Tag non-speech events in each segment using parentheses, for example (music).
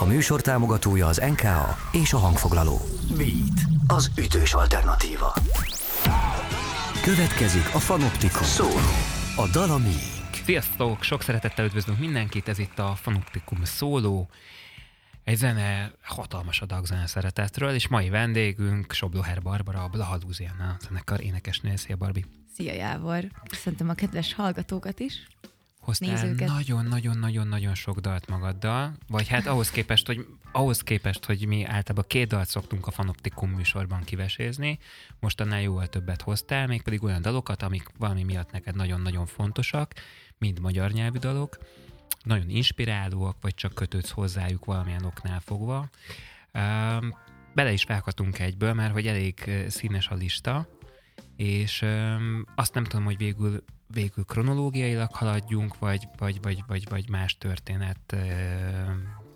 A műsor támogatója az NKA és a hangfoglaló. Beat, az ütős alternatíva. Következik a Fanoptikum. Szól. A dal Sziasztok! Sok szeretettel üdvözlünk mindenkit, ez itt a Fanoptikum szóló. Egy zene, hatalmas adag zene szeretetről, és mai vendégünk Sobloher Barbara, a Blahalúziana zenekar énekesnő. Szia, Barbi! Szia, Jávor! Köszöntöm a kedves hallgatókat is hoztál nagyon-nagyon-nagyon-nagyon sok dalt magaddal, vagy hát ahhoz képest, hogy, ahhoz képest, hogy mi általában két dalt szoktunk a Fanoptikum műsorban kivesézni, most annál jóval többet hoztál, mégpedig olyan dalokat, amik valami miatt neked nagyon-nagyon fontosak, mind magyar nyelvű dalok, nagyon inspirálóak, vagy csak kötődsz hozzájuk valamilyen oknál fogva. Bele is vághatunk egyből, mert hogy elég színes a lista, és um, azt nem tudom, hogy végül végül kronológiailag haladjunk, vagy, vagy, vagy, vagy, vagy más történet ö,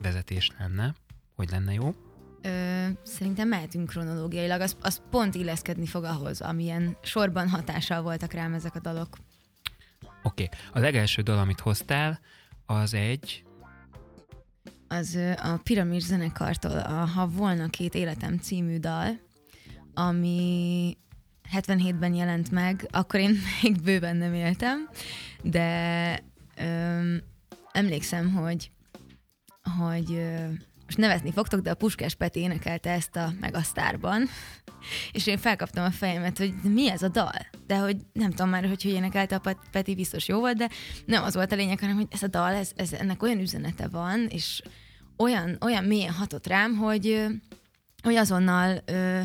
vezetés lenne? Hogy lenne jó? Ö, szerintem mehetünk kronológiailag, az, az pont illeszkedni fog ahhoz, amilyen sorban hatással voltak rám ezek a dalok. Oké, okay. a legelső dal, amit hoztál, az egy... Az a Piramis zenekartól a Ha volna két életem című dal, ami 77-ben jelent meg, akkor én (laughs) még bőven nem éltem, de öm, emlékszem, hogy, hogy ö, most nevetni fogtok, de a Puskás Peti énekelte ezt a Megasztárban, (laughs) és én felkaptam a fejemet, hogy mi ez a dal? De hogy nem tudom már, hogy hogy énekelte a Peti, biztos jó volt, de nem az volt a lényeg, hanem hogy ez a dal, ez, ez, ennek olyan üzenete van, és olyan, olyan mélyen hatott rám, hogy, hogy azonnal ö,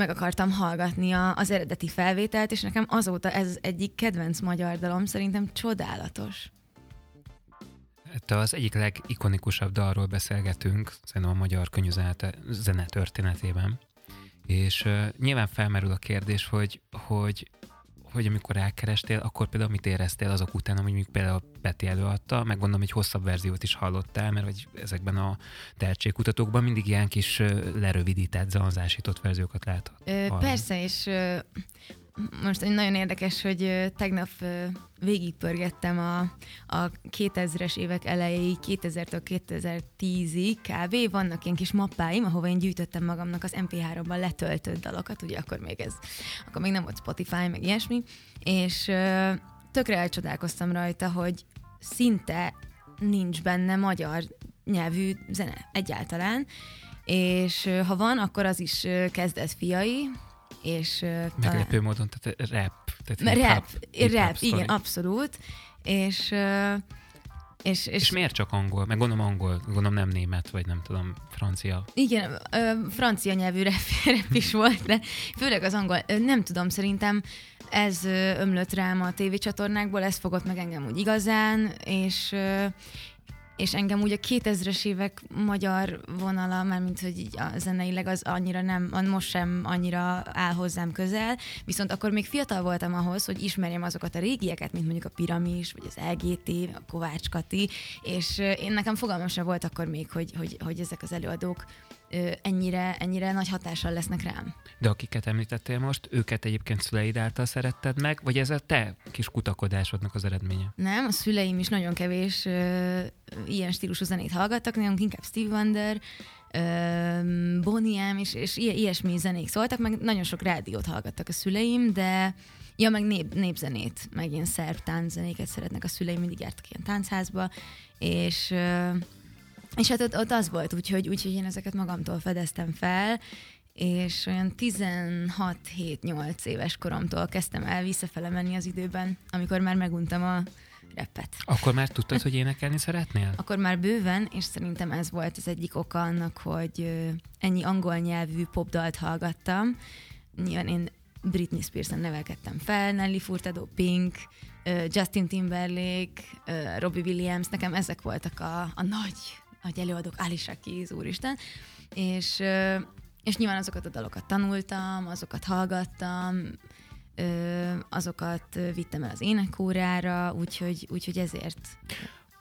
meg akartam hallgatni a, az eredeti felvételt, és nekem azóta ez egyik kedvenc magyar dalom, szerintem csodálatos. Te az egyik legikonikusabb dalról beszélgetünk, szerintem a magyar könnyű zene történetében, és uh, nyilván felmerül a kérdés, hogy, hogy hogy amikor elkerestél, akkor például mit éreztél azok után, hogy mondjuk például Peti előadta, meg gondolom, hogy hosszabb verziót is hallottál, mert hogy ezekben a tehetségkutatókban mindig ilyen kis lerövidített, zanzásított verziókat látod. Ö, persze, és ö, most nagyon érdekes, hogy tegnap végigpörgettem a, a 2000-es évek elejéig, 2000-től 2010-ig kb. Vannak ilyen kis mappáim, ahova én gyűjtöttem magamnak az MP3-ban letöltött dalokat, ugye akkor még ez, akkor még nem volt Spotify, meg ilyesmi, és tökre elcsodálkoztam rajta, hogy szinte nincs benne magyar nyelvű zene egyáltalán, és ha van, akkor az is kezdett fiai, és... Meglepő talán... módon, tehát rap. Tehát rap, rap, rap igen, abszolút. És, és, és, és miért csak angol? Meg gondolom angol, gondolom nem német, vagy nem tudom, francia. Igen, francia nyelvű rap, (laughs) rap is volt, de főleg az angol. Nem tudom, szerintem ez ömlött rám a tévécsatornákból, ez fogott meg engem úgy igazán, és, és engem úgy a 2000-es évek magyar vonala, már mint hogy így a zeneileg az annyira nem, most sem annyira áll hozzám közel, viszont akkor még fiatal voltam ahhoz, hogy ismerjem azokat a régieket, mint mondjuk a Piramis, vagy az LGT, a Kovács Kati, és én nekem fogalmam sem volt akkor még, hogy, hogy, hogy ezek az előadók ennyire, ennyire nagy hatással lesznek rám. De akiket említettél most, őket egyébként szüleid által szeretted meg, vagy ez a te kis kutakodásodnak az eredménye? Nem, a szüleim is nagyon kevés ö, ilyen stílusú zenét hallgattak, nagyon inkább Steve Wonder, ö, Bonnie M, és, és ilyesmi zenék szóltak, meg nagyon sok rádiót hallgattak a szüleim, de Ja, meg nép, népzenét, meg ilyen szerb tánczenéket szeretnek a szüleim, mindig jártak ilyen táncházba, és és hát ott, ott az volt, úgyhogy, úgyhogy én ezeket magamtól fedeztem fel, és olyan 16-7-8 éves koromtól kezdtem el visszafele menni az időben, amikor már meguntam a repet. Akkor már tudtad, hogy énekelni szeretnél? Akkor már bőven, és szerintem ez volt az egyik oka annak, hogy ennyi angol nyelvű popdalt hallgattam. Nyilván én Britney Spears-en nevelkedtem fel, Nelly Furtado, Pink, Justin Timberlake, Robbie Williams, nekem ezek voltak a, a nagy nagy előadók, Alicia Keys, úristen, és, és nyilván azokat a dalokat tanultam, azokat hallgattam, azokat vittem el az énekórára, úgyhogy, úgyhogy ezért.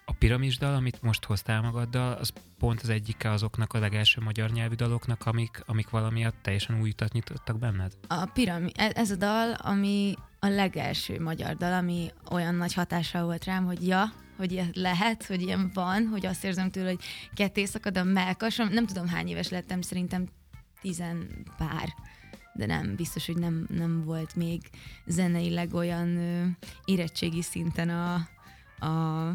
A piramisdal, amit most hoztál magaddal, az pont az egyike azoknak a legelső magyar nyelvű daloknak, amik, amik valamiatt teljesen új utat nyitottak benned? A pirami, e, ez a dal, ami a legelső magyar dal, ami olyan nagy hatással volt rám, hogy ja, hogy ilyen lehet, hogy ilyen van, hogy azt érzem tőle, hogy ketté szakad a melkasom. Nem tudom, hány éves lettem, szerintem tizen pár de nem, biztos, hogy nem, nem volt még zeneileg olyan ö, érettségi szinten a, a,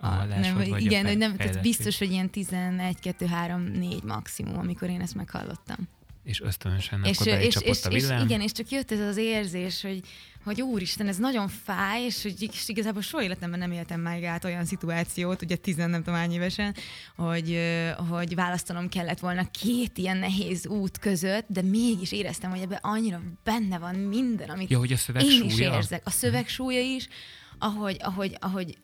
a, nem, vagy igen, hogy nem, tehát biztos, hogy ilyen 11, 2, 3, 4 maximum, amikor én ezt meghallottam. És ösztönösen és, akkor és, és, a villám. És, igen, és csak jött ez az érzés, hogy, hogy úristen, ez nagyon fáj, és hogy és igazából soha életemben nem éltem meg át olyan szituációt, ugye tizen nem tudom hány évesen, hogy, hogy választanom kellett volna két ilyen nehéz út között, de mégis éreztem, hogy ebben annyira benne van minden, amit ja, hogy a szöveg én súlya. is érzek. A szöveg súlya is, ahogy, ahogy, ahogy,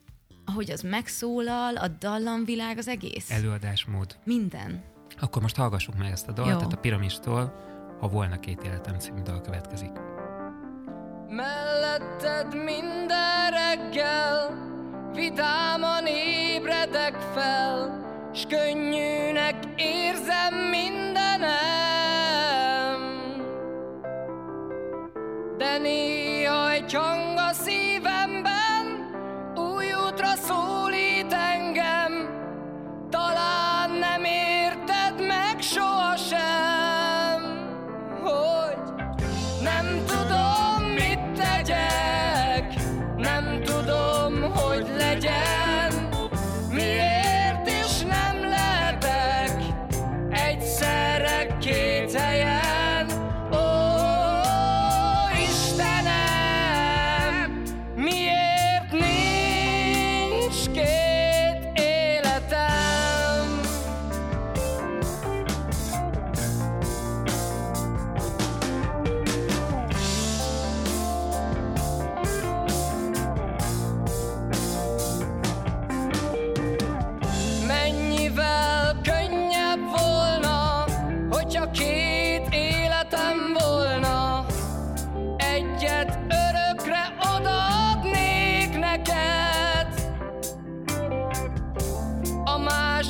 ahogy az megszólal, a dallamvilág, az egész. Előadásmód. Minden. Akkor most hallgassuk meg ezt a dalt, Jó. tehát a Piramistól, ha volna két életem című dal következik. Melletted minden reggel Vidáman ébredek fel S könnyűnek érzem mindenem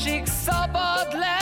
másik szabad lenne,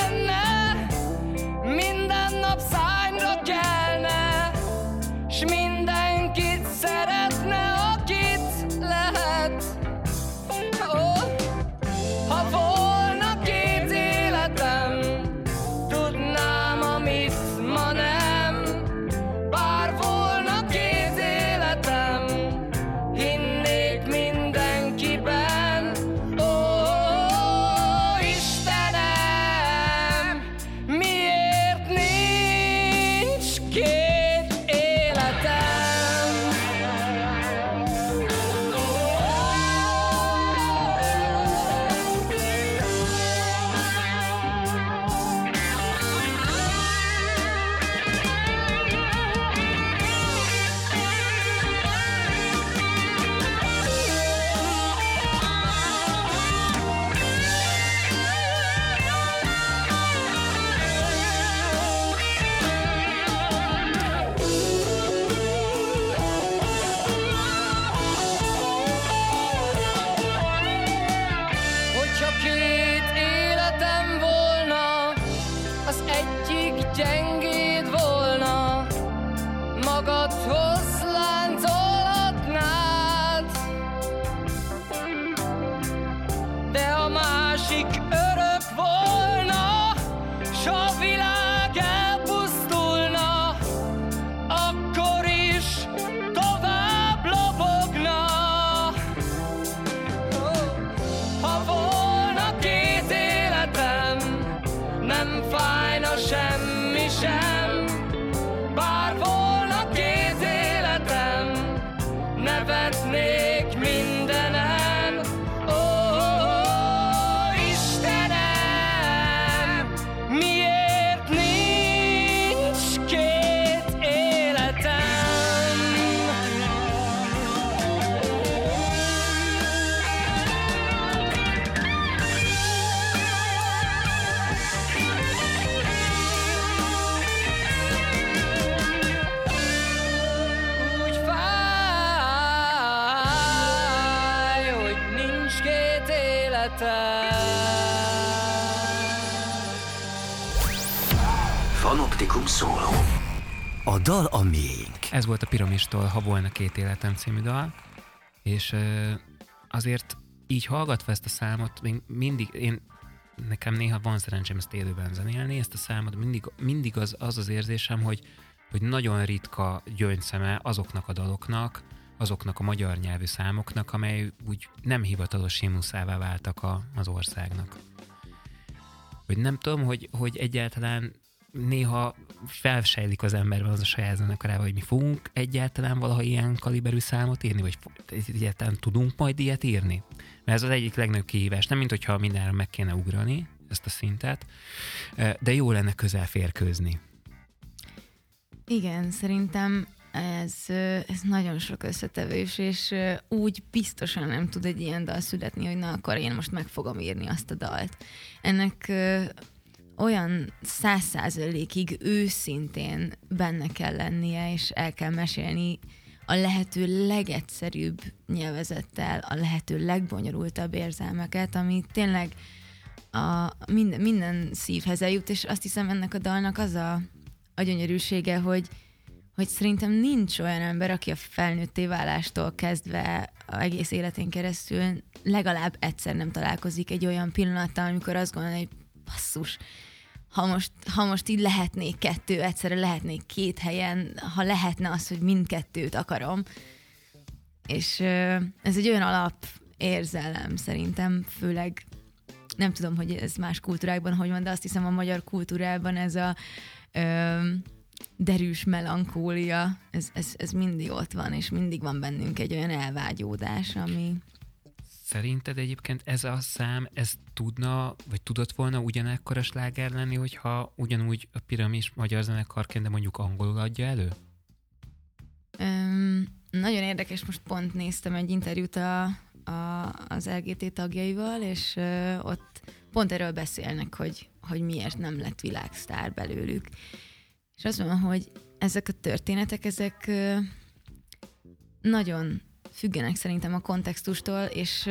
szóló. A dal a miénk. Ez volt a Piramistól, ha volna két életem című dal, és azért így hallgatva ezt a számot, még mindig, én nekem néha van szerencsém ezt élőben zenélni, ezt a számot mindig, mindig az, az az érzésem, hogy, hogy nagyon ritka gyöngyszeme azoknak a daloknak, azoknak a magyar nyelvű számoknak, amely úgy nem hivatalos himnuszává váltak a, az országnak. Hogy nem tudom, hogy, hogy egyáltalán néha felsejlik az emberben az a saját zenekarával, hogy mi fogunk egyáltalán valaha ilyen kaliberű számot írni, vagy egyáltalán tudunk majd ilyet írni. Mert ez az egyik legnagyobb kihívás. Nem, mint hogyha mindenre meg kéne ugrani ezt a szintet, de jó lenne közel férkőzni. Igen, szerintem ez, ez nagyon sok összetevős, és úgy biztosan nem tud egy ilyen dal születni, hogy na, akkor én most meg fogom írni azt a dalt. Ennek olyan száz százalékig őszintén benne kell lennie, és el kell mesélni a lehető legegyszerűbb nyelvezettel, a lehető legbonyolultabb érzelmeket, ami tényleg a minden, minden szívhez eljut, és azt hiszem ennek a dalnak az a, a gyönyörűsége, hogy, hogy szerintem nincs olyan ember, aki a felnőtté válástól kezdve a egész életén keresztül legalább egyszer nem találkozik egy olyan pillanattal, amikor azt gondolja, hogy basszus, ha most, ha most így lehetnék kettő, egyszerre lehetnék két helyen, ha lehetne az, hogy mindkettőt akarom. És ez egy olyan alap érzelem szerintem, főleg nem tudom, hogy ez más kultúrákban hogy van, de azt hiszem a magyar kultúrában ez a ö, derűs melankólia, ez, ez, ez mindig ott van, és mindig van bennünk egy olyan elvágyódás, ami, Szerinted egyébként ez a szám, ez tudna, vagy tudott volna ugyanekkor a sláger lenni, hogyha ugyanúgy a piramis magyar zenekarként, de mondjuk angolul adja elő? Um, nagyon érdekes, most pont néztem egy interjút a, a, az LGT tagjaival, és uh, ott pont erről beszélnek, hogy, hogy miért nem lett világsztár belőlük. És azt mondom, hogy ezek a történetek, ezek uh, nagyon függenek szerintem a kontextustól, és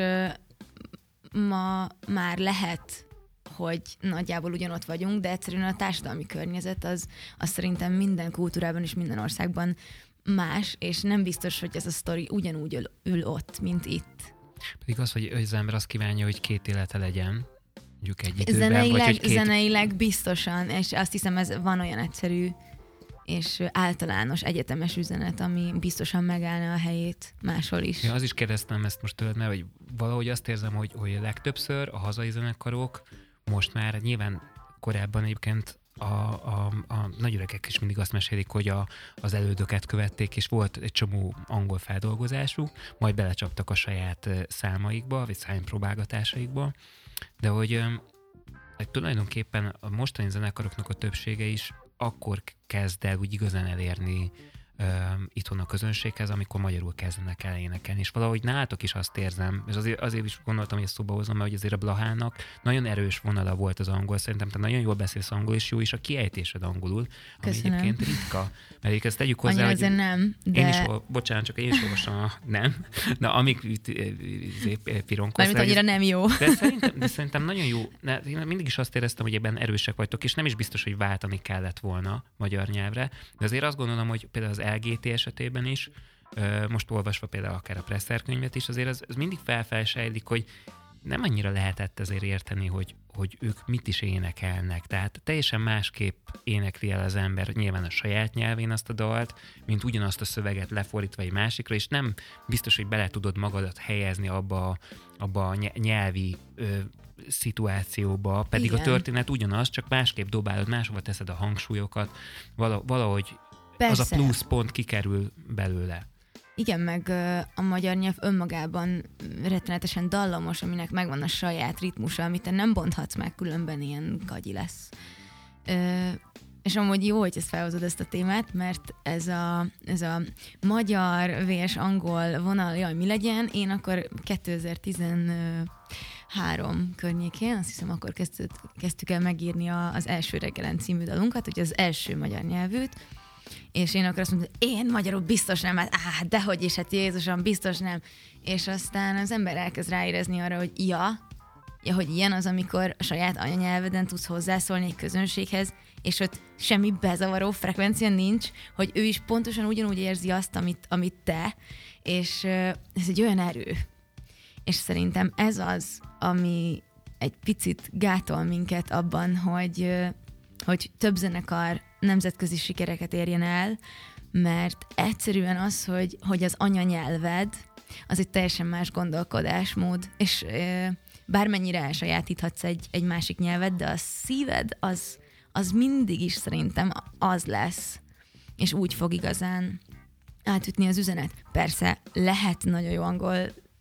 ma már lehet hogy nagyjából ugyanott vagyunk, de egyszerűen a társadalmi környezet az, az szerintem minden kultúrában és minden országban más, és nem biztos, hogy ez a sztori ugyanúgy ül, ül ott, mint itt. Pedig az, hogy az ember azt kívánja, hogy két élete legyen, mondjuk egy időben, zeneileg, vagy hogy két... zeneileg biztosan, és azt hiszem ez van olyan egyszerű és általános egyetemes üzenet, ami biztosan megállna a helyét máshol is. Ja, az is kérdeztem ezt most tőled, mert hogy valahogy azt érzem, hogy, hogy legtöbbször a hazai zenekarok most már nyilván korábban egyébként a, a, a nagyöregek is mindig azt mesélik, hogy a, az elődöket követték, és volt egy csomó angol feldolgozású, majd belecsaptak a saját számaikba, vagy számpróbálgatásaikba, de hogy, hogy tulajdonképpen a mostani zenekaroknak a többsége is akkor kezd el úgy igazán elérni itthon a közönséghez, amikor magyarul kezdenek el énekelni. És valahogy nálatok is azt érzem, és azért, azért is gondoltam, hogy ezt szóba hozom, mert hogy azért a Blahának nagyon erős vonala volt az angol, szerintem te nagyon jól beszélsz angol, és jó is a kiejtésed angolul, ami Köszönöm. egyébként ritka. Mert ezt tegyük hozzá, Annyira hogy nem, de... Én is, bocsánat, csak én is olvasom a nem. Na, amíg pironkoztál. Mármint annyira nem jó. De szerintem, de szerintem nagyon jó. Én mindig is azt éreztem, hogy ebben erősek vagytok, és nem is biztos, hogy váltani kellett volna magyar nyelvre. De azért azt gondolom, hogy például az LGT esetében is, most olvasva például akár a Presser könyvet is, azért az, az mindig felfelsejlik, hogy nem annyira lehetett ezért érteni, hogy, hogy ők mit is énekelnek. Tehát teljesen másképp énekli el az ember nyilván a saját nyelvén azt a dalt, mint ugyanazt a szöveget lefordítva egy másikra, és nem biztos, hogy bele tudod magadat helyezni abba, abba a nyelvi ö, szituációba, pedig Igen. a történet ugyanaz, csak másképp dobálod, máshova teszed a hangsúlyokat, valahogy Persze. az a plusz pont kikerül belőle. Igen, meg a magyar nyelv önmagában rettenetesen dallamos, aminek megvan a saját ritmusa, amit te nem bonthatsz meg, különben ilyen gagyi lesz. Ö, és amúgy jó, hogy ezt felhozod ezt a témát, mert ez a, ez a magyar vs angol vonal, jaj, mi legyen, én akkor 2013 környékén, azt hiszem akkor kezdtük, kezdtük el megírni a, az első reggelen című dalunkat, hogy az első magyar nyelvűt, és én akkor azt mondtam, én magyarul biztos nem, hát áh, dehogy is, hát Jézusom, biztos nem. És aztán az ember elkezd ráérezni arra, hogy ja, ja, hogy ilyen az, amikor a saját anyanyelveden tudsz hozzászólni egy közönséghez, és ott semmi bezavaró frekvencia nincs, hogy ő is pontosan ugyanúgy érzi azt, amit, amit te, és ez egy olyan erő. és szerintem ez az, ami egy picit gátol minket abban, hogy, hogy több zenekar nemzetközi sikereket érjen el, mert egyszerűen az, hogy, hogy az anyanyelved, az egy teljesen más gondolkodásmód, és bármennyire elsajátíthatsz egy, egy másik nyelvet, de a szíved az, az mindig is szerintem az lesz, és úgy fog igazán átütni az üzenet. Persze lehet nagyon jó angol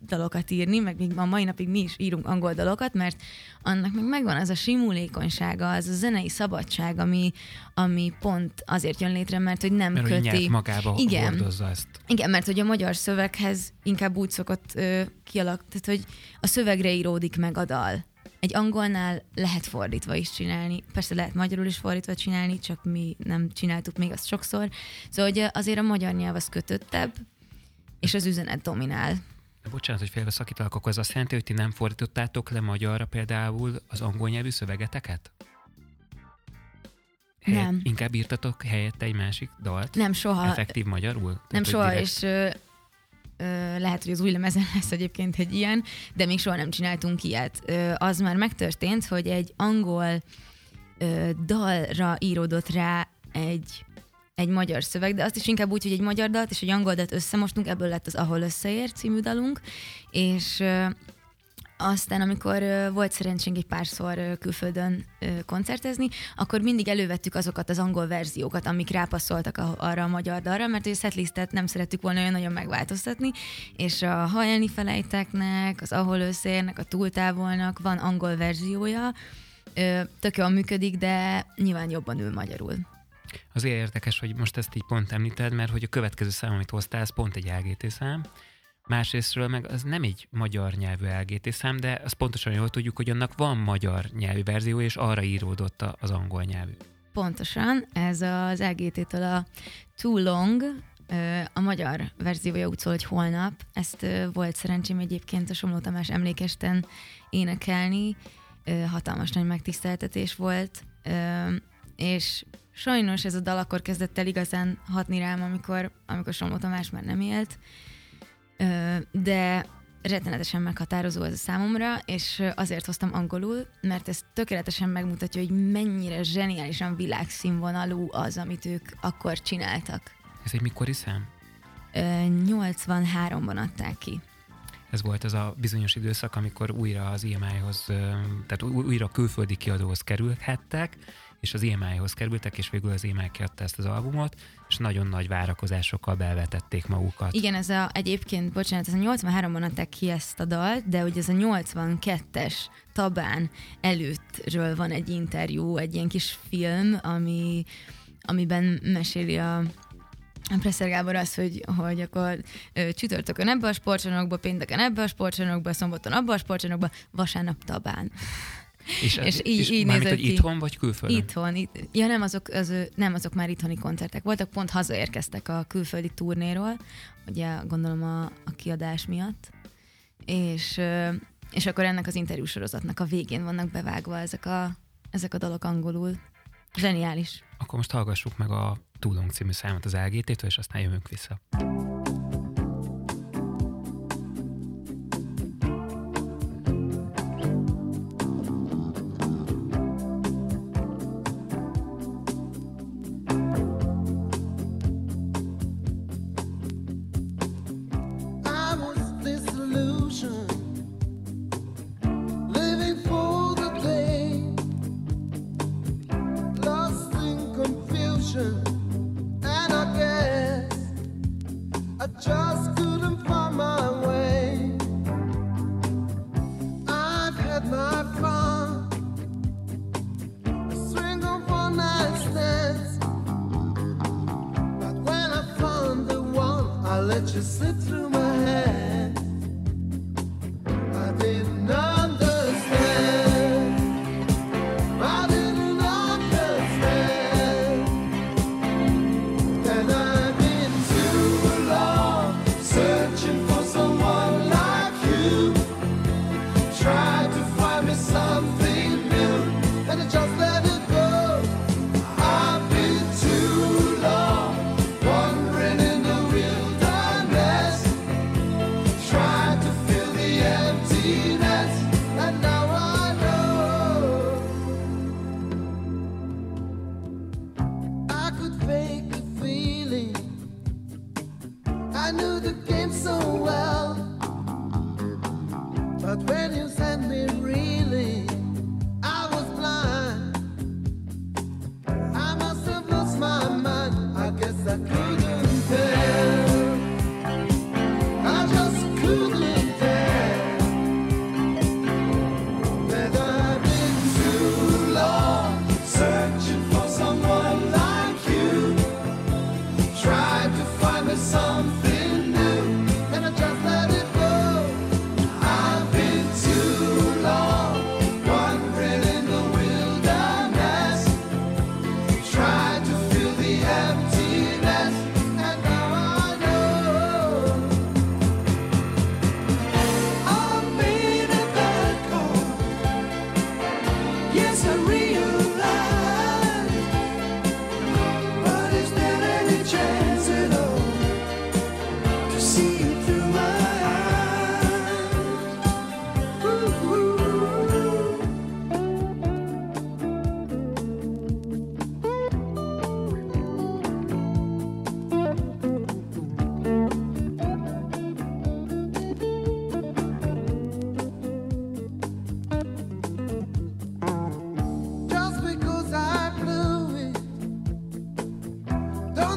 dalokat írni, meg még a mai napig mi is írunk angol dalokat, mert annak meg megvan az a simulékonysága, az a zenei szabadság, ami, ami pont azért jön létre, mert hogy nem mert köti. Hogy magába Igen. hordozza ezt. Igen, mert hogy a magyar szöveghez inkább úgy szokott ö, kialak, tehát hogy a szövegre íródik meg a dal. Egy angolnál lehet fordítva is csinálni, persze lehet magyarul is fordítva csinálni, csak mi nem csináltuk még azt sokszor. Szóval hogy azért a magyar nyelv az kötöttebb, és az üzenet dominál. Bocsánat, hogy félbeszakítalak, akkor az azt jelenti, hogy ti nem fordítottátok le magyarra például az angol nyelvű szövegeteket? Helyet, Nem. Inkább írtatok helyette egy másik dalt? Nem soha. Effektív magyarul? Nem Tehát, hogy soha, direkt- és ö, ö, lehet, hogy az új lemezen lesz egyébként egy ilyen, de még soha nem csináltunk ilyet. Ö, az már megtörtént, hogy egy angol ö, dalra íródott rá egy egy magyar szöveg, de azt is inkább úgy, hogy egy magyar dalt és egy angol dalt összemostunk, ebből lett az Ahol összeér című dalunk, és aztán, amikor volt szerencsénk egy párszor külföldön koncertezni, akkor mindig elővettük azokat az angol verziókat, amik rápasszoltak arra a magyar dalra, mert a setlistet nem szerettük volna olyan nagyon megváltoztatni, és a Hajlni felejteknek, az Ahol összeérnek, a Túltávolnak van angol verziója, tök jól működik, de nyilván jobban ül magyarul. Azért érdekes, hogy most ezt így pont említed, mert hogy a következő szám, amit hoztál, az pont egy LGT szám. Másrésztről meg az nem egy magyar nyelvű LGT szám, de azt pontosan jól tudjuk, hogy annak van magyar nyelvű verzió, és arra íródott az angol nyelvű. Pontosan, ez az LGT-től a Too Long, a magyar verziója úgy szól, hogy holnap. Ezt volt szerencsém egyébként a Somló Tamás emlékesten énekelni, hatalmas nagy megtiszteltetés volt, és sajnos ez a dal akkor kezdett el igazán hatni rám, amikor, amikor Somló Tamás már nem élt, de rettenetesen meghatározó ez a számomra, és azért hoztam angolul, mert ez tökéletesen megmutatja, hogy mennyire zseniálisan világszínvonalú az, amit ők akkor csináltak. Ez egy mikori szám? Ö, 83-ban adták ki. Ez volt az a bizonyos időszak, amikor újra az EMI-hoz, ö, tehát újra külföldi kiadóhoz kerülhettek, és az EMI-hoz kerültek, és végül az EMI kiadta ezt az albumot, és nagyon nagy várakozásokkal belvetették magukat. Igen, ez a, egyébként, bocsánat, ez a 83-ban adták ki ezt a dalt, de ugye ez a 82-es tabán előttről van egy interjú, egy ilyen kis film, ami, amiben meséli a Presser Gábor az, hogy, hogy akkor ö, csütörtökön ebbe a sportcsarnokba, pénteken ebbe a sportcsarnokba, szombaton abba a sportcsarnokba, vasárnap tabán. És, és így- és így mármint, hogy ki. itthon vagy külföldön? Itthon, itt, ja nem azok, az, nem, azok már itthoni koncertek voltak, pont hazaérkeztek a külföldi turnéról, ugye gondolom a, a kiadás miatt, és, és akkor ennek az interjúsorozatnak a végén vannak bevágva ezek a, ezek a dalok angolul. Zseniális. Akkor most hallgassuk meg a Long című számot az LGT-től, és aztán jövünk vissza.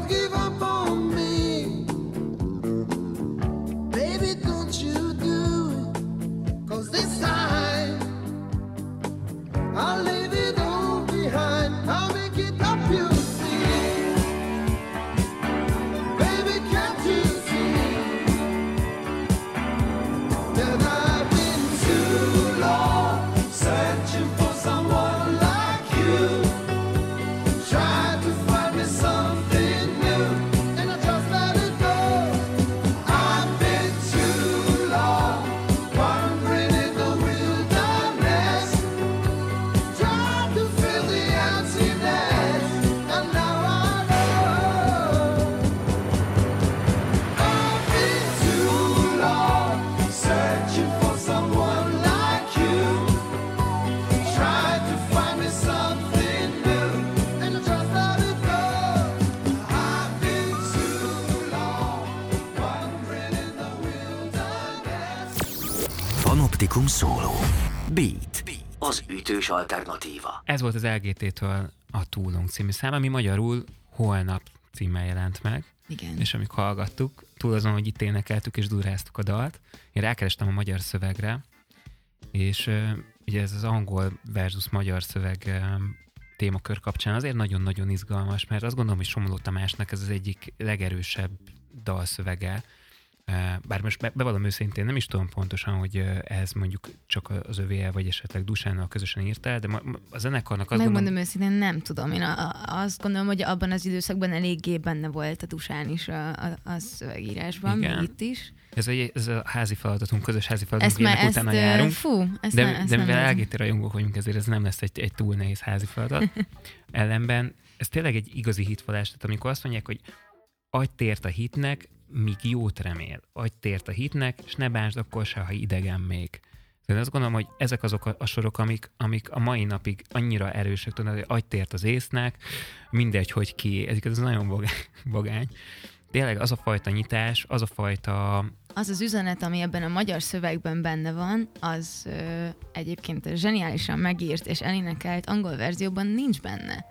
give up. Az ütős alternatíva. Ez volt az LGT-től a Túlunk című szám, ami magyarul holnap címmel jelent meg. Igen. És amíg hallgattuk, túl azon, hogy itt énekeltük és duráztuk a dalt, én rákerestem a magyar szövegre, és ugye ez az angol versus magyar szöveg témakör kapcsán azért nagyon-nagyon izgalmas, mert azt gondolom, hogy Somló Tamásnak ez az egyik legerősebb dalszövege, bár most be, bevallom őszintén, nem is tudom pontosan, hogy ez mondjuk csak az övé vagy esetleg Dusánnal közösen írta, de a zenekarnak azt Megmondom gondolom... őszintén, nem tudom. Én azt gondolom, hogy abban az időszakban eléggé benne volt a Dusán is a, a, a szövegírásban, Igen. itt is. Ez a, ez a házi feladatunk, közös házi feladatunk, ezt már, utána járunk. Fú, ezt de, ne, ezt de mivel LGT rajongók vagyunk, ezért ez nem lesz egy, egy túl nehéz házi feladat. (laughs) Ellenben ez tényleg egy igazi hitvallás, tehát amikor azt mondják, hogy adj tért a hitnek, míg jót remél. Adj tért a hitnek, és ne bánsd akkor se, ha idegen még. Én azt gondolom, hogy ezek azok a, a sorok, amik, amik a mai napig annyira erősek, tudod, hogy adj tért az észnek, mindegy, hogy ki, ez, ez nagyon (laughs) bogány. Tényleg az a fajta nyitás, az a fajta... Az az üzenet, ami ebben a magyar szövegben benne van, az ö, egyébként zseniálisan megírt és elénekelt angol verzióban nincs benne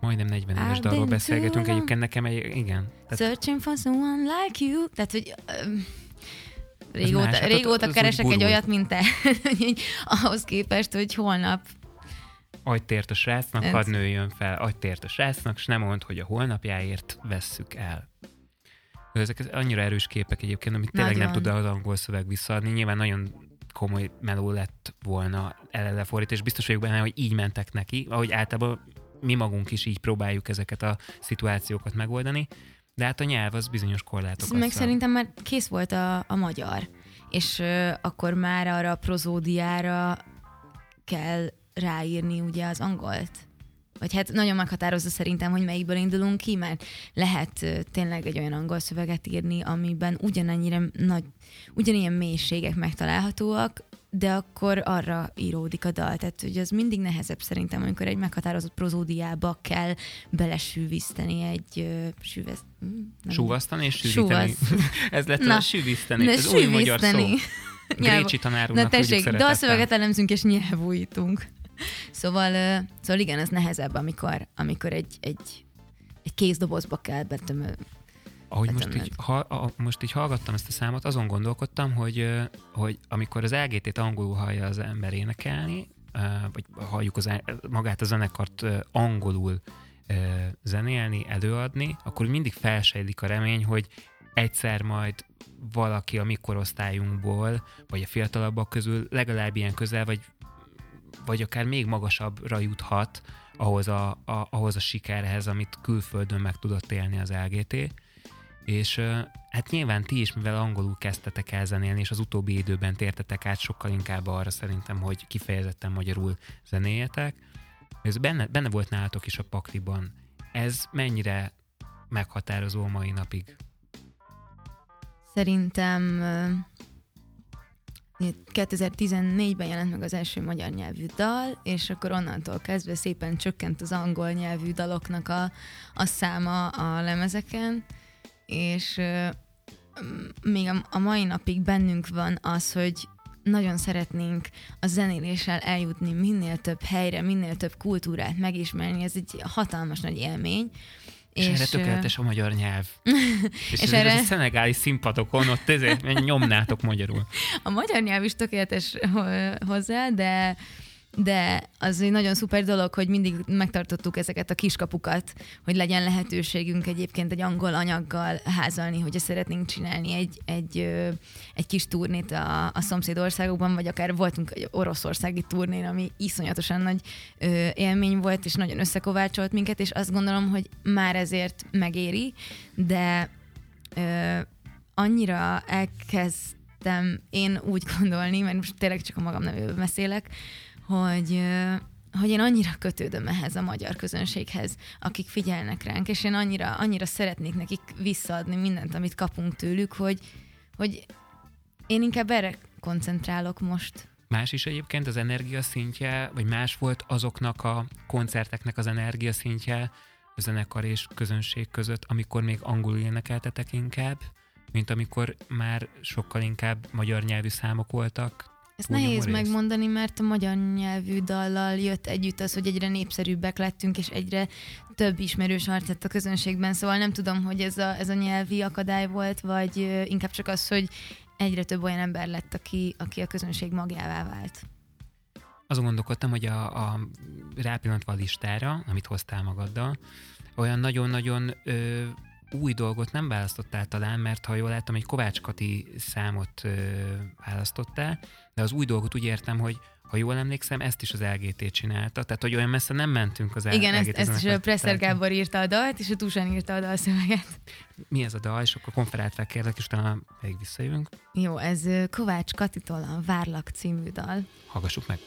majdnem 40 éves I've dalról beszélgetünk, egyébként nekem egy, igen. Tehát, Searching for someone like you. Tehát, hogy um, régóta, más, hát régóta az keresek egy olyat, mint te, (laughs) ahhoz képest, hogy holnap Adj tért a srácnak, Ez... hadd nőjön fel, adj tért a srácnak, és nem mond, hogy a holnapjáért vesszük el. Ezek annyira erős képek egyébként, amit tényleg Nagyon. nem tud az angol szöveg visszaadni. Nyilván nagyon komoly meló lett volna elele fordít, és biztos vagyok benne, hogy így mentek neki, ahogy általában mi magunk is így próbáljuk ezeket a szituációkat megoldani, de hát a nyelv az bizonyos korlátokat Meg szab. szerintem már kész volt a, a magyar, és uh, akkor már arra a prozódiára kell ráírni ugye az angolt. Vagy hát nagyon meghatározza szerintem, hogy melyikből indulunk ki, mert lehet uh, tényleg egy olyan angol szöveget írni, amiben ugyanennyire nagy, ugyanilyen mélységek megtalálhatóak, de akkor arra íródik a dal. Tehát hogy az mindig nehezebb szerintem, amikor egy meghatározott prozódiába kell belesűvízteni egy uh, süveszt... Hm, Súvasztani és sűvíteni. (laughs) Ez lett Na, a sűvízteni. Ez új magyar szó. (laughs) Grécsi tanárunknak Na tessék, dalszöveget elemzünk és nyelvújítunk. Szóval, uh, szóval igen, ez nehezebb, amikor, amikor egy, egy, egy kézdobozba kell betömölni ahogy most így, ha, a, most így hallgattam ezt a számot, azon gondolkodtam, hogy, hogy amikor az LGT-t angolul hallja az ember énekelni, vagy halljuk az, magát a zenekart angolul zenélni, előadni, akkor mindig felsejlik a remény, hogy egyszer majd valaki a mi korosztályunkból, vagy a fiatalabbak közül legalább ilyen közel, vagy, vagy akár még magasabbra juthat ahhoz a, a, ahhoz a sikerhez, amit külföldön meg tudott élni az LGT és hát nyilván ti is, mivel angolul kezdtetek el zenélni, és az utóbbi időben tértetek át sokkal inkább arra szerintem, hogy kifejezetten magyarul zenéjetek. Ez benne, benne volt nálatok is a pakliban. Ez mennyire meghatározó mai napig? Szerintem 2014-ben jelent meg az első magyar nyelvű dal, és akkor onnantól kezdve szépen csökkent az angol nyelvű daloknak a, a száma a lemezeken, és még a, mai napig bennünk van az, hogy nagyon szeretnénk a zenéléssel eljutni minél több helyre, minél több kultúrát megismerni, ez egy hatalmas nagy élmény. És, és erre tökéletes a magyar nyelv. (laughs) és, és erre... a szenegáli színpadokon ott ezért nyomnátok magyarul. A magyar nyelv is tökéletes hozzá, de de az egy nagyon szuper dolog, hogy mindig megtartottuk ezeket a kiskapukat, hogy legyen lehetőségünk egyébként egy angol anyaggal házalni, hogyha szeretnénk csinálni egy, egy, egy kis turnét a, a szomszédországokban, vagy akár voltunk egy oroszországi turnén, ami iszonyatosan nagy élmény volt, és nagyon összekovácsolt minket, és azt gondolom, hogy már ezért megéri, de ö, annyira elkezdtem én úgy gondolni, mert most tényleg csak a magam nevében beszélek, hogy hogy én annyira kötődöm ehhez a magyar közönséghez, akik figyelnek ránk, és én annyira, annyira szeretnék nekik visszaadni mindent, amit kapunk tőlük, hogy, hogy én inkább erre koncentrálok most. Más is egyébként az energiaszintje, vagy más volt azoknak a koncerteknek az energiaszintje a zenekar és közönség között, amikor még angolul énekeltetek inkább, mint amikor már sokkal inkább magyar nyelvű számok voltak, Ezt nehéz humorész. megmondani, mert a magyar nyelvű dallal jött együtt az, hogy egyre népszerűbbek lettünk, és egyre több ismerős arc lett a közönségben, szóval nem tudom, hogy ez a, ez a nyelvi akadály volt, vagy inkább csak az, hogy egyre több olyan ember lett, aki, aki a közönség magjává vált. Azon gondolkodtam, hogy a, a rápillantva a listára, amit hoztál magaddal, olyan nagyon-nagyon ö, új dolgot nem választottál talán, mert ha jól láttam, egy Kovács Kati számot ö, választottál, de az új dolgot úgy értem, hogy ha jól emlékszem, ezt is az LGT csinálta, tehát hogy olyan messze nem mentünk az Igen, ezt, LGT ezt is a. Presser Gábor írta a dalt, és a Tusán írta a dalszöveget. Mi ez a dal, és akkor konferáltvel kérlek, és utána még visszajövünk. Jó, ez Kovács Katitól a Várlak című dal. Hallgassuk meg.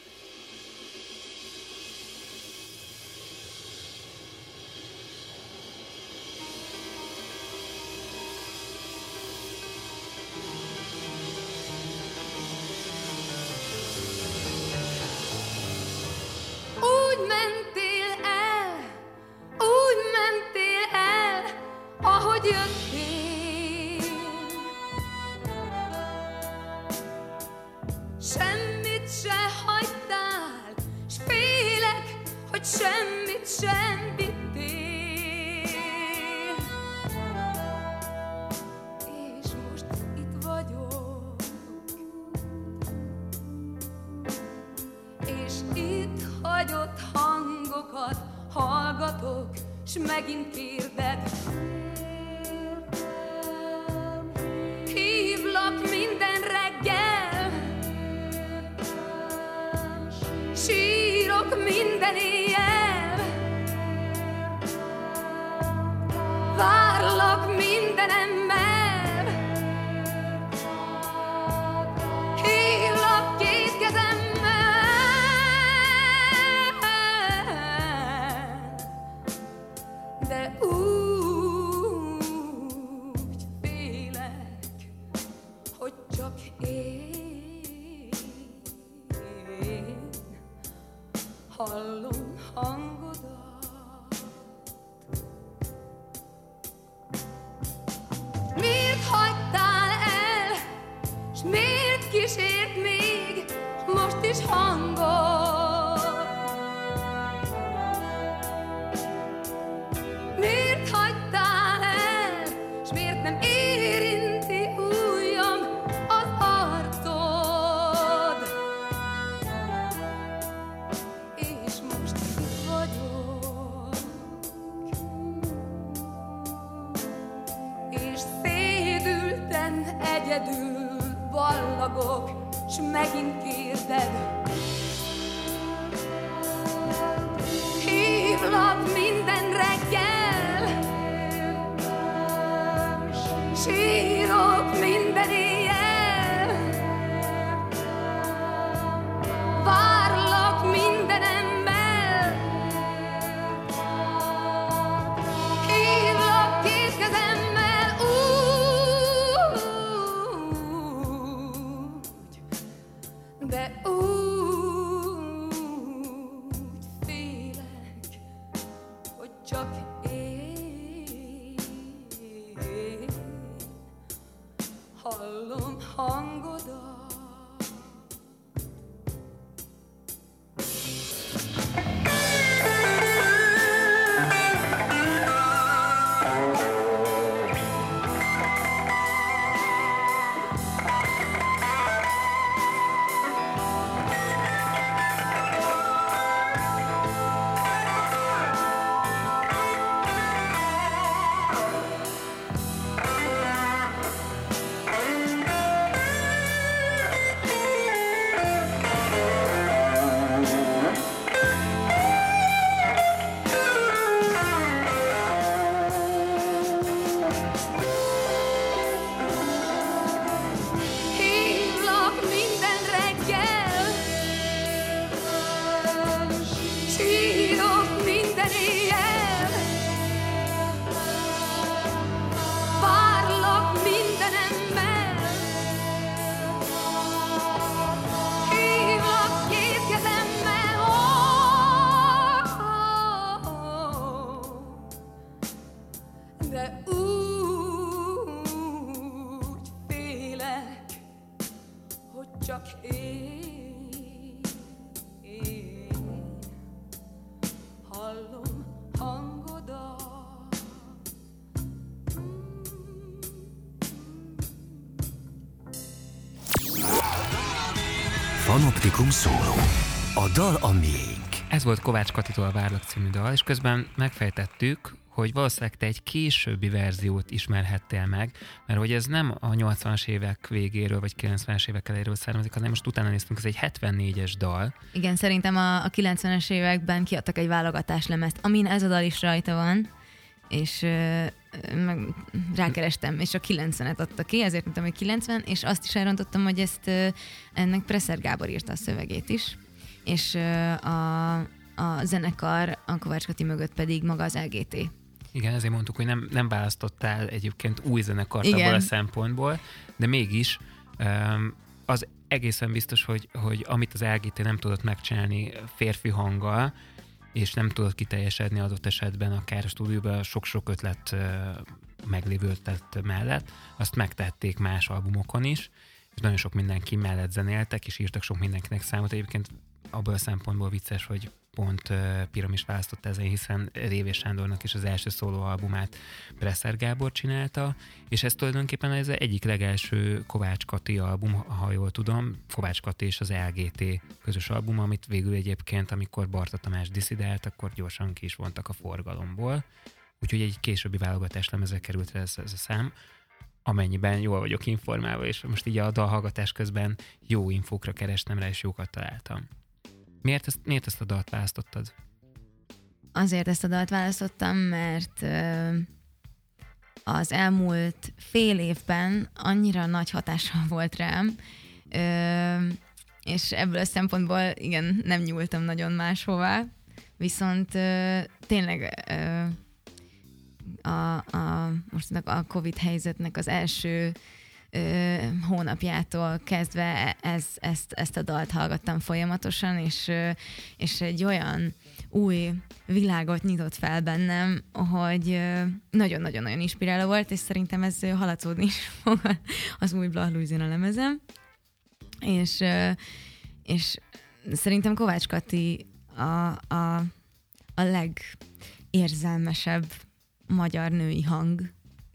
Egyedül ballagok, s megint kérded. Hívlak minden reggel, sírok szóló. A dal a miénk. Ez volt Kovács Katitól a Várlak című dal, és közben megfejtettük, hogy valószínűleg te egy későbbi verziót ismerhettél meg, mert hogy ez nem a 80-as évek végéről, vagy 90-es évek elejéről származik, hanem most utána néztünk, ez egy 74-es dal. Igen, szerintem a, a 90-es években kiadtak egy válogatás lemezt, amin ez a dal is rajta van, és meg rákerestem, és a 90-et adta ki, ezért mondtam, hogy 90, és azt is elrontottam, hogy ezt ennek Presser Gábor írta a szövegét is, és a, a zenekar, a Kovács Kati mögött pedig maga az LGT. Igen, ezért mondtuk, hogy nem, nem választottál egyébként új zenekart Igen. abból a szempontból, de mégis az egészen biztos, hogy, hogy amit az LGT nem tudott megcsinálni férfi hanggal, és nem tudott kiteljesedni adott esetben akár a stúdióban sok-sok ötlet meglévő ötlet mellett, azt megtették más albumokon is, és nagyon sok mindenki mellett zenéltek, és írtak sok mindenkinek számot. Egyébként abból a szempontból vicces, hogy pont Piramis választott ezen, hiszen Révés Sándornak is az első szólóalbumát Bresser Gábor csinálta, és ez tulajdonképpen ez egyik legelső Kovács Kati album, ha jól tudom, Kovács Kati és az LGT közös album, amit végül egyébként, amikor Barta Tamás diszidált, akkor gyorsan ki is vontak a forgalomból. Úgyhogy egy későbbi válogatás lemezre került ez, ez a szám, amennyiben jól vagyok informálva, és most így a dalhallgatás közben jó infókra kerestem rá, és jókat találtam. Miért ezt, miért ezt a dalt választottad? Azért ezt a dalt választottam, mert az elmúlt fél évben annyira nagy hatással volt rám, és ebből a szempontból igen, nem nyúltam nagyon máshová, viszont tényleg a, a, most a Covid helyzetnek az első ö, hónapjától kezdve ez, ezt, ezt a dalt hallgattam folyamatosan, és, ö, és egy olyan új világot nyitott fel bennem, hogy nagyon-nagyon-nagyon inspiráló volt, és szerintem ez haladszódni is (laughs) fog az új Blah Louisiana lemezem. És, és szerintem Kovács Kati a, a, a legérzelmesebb magyar női hang.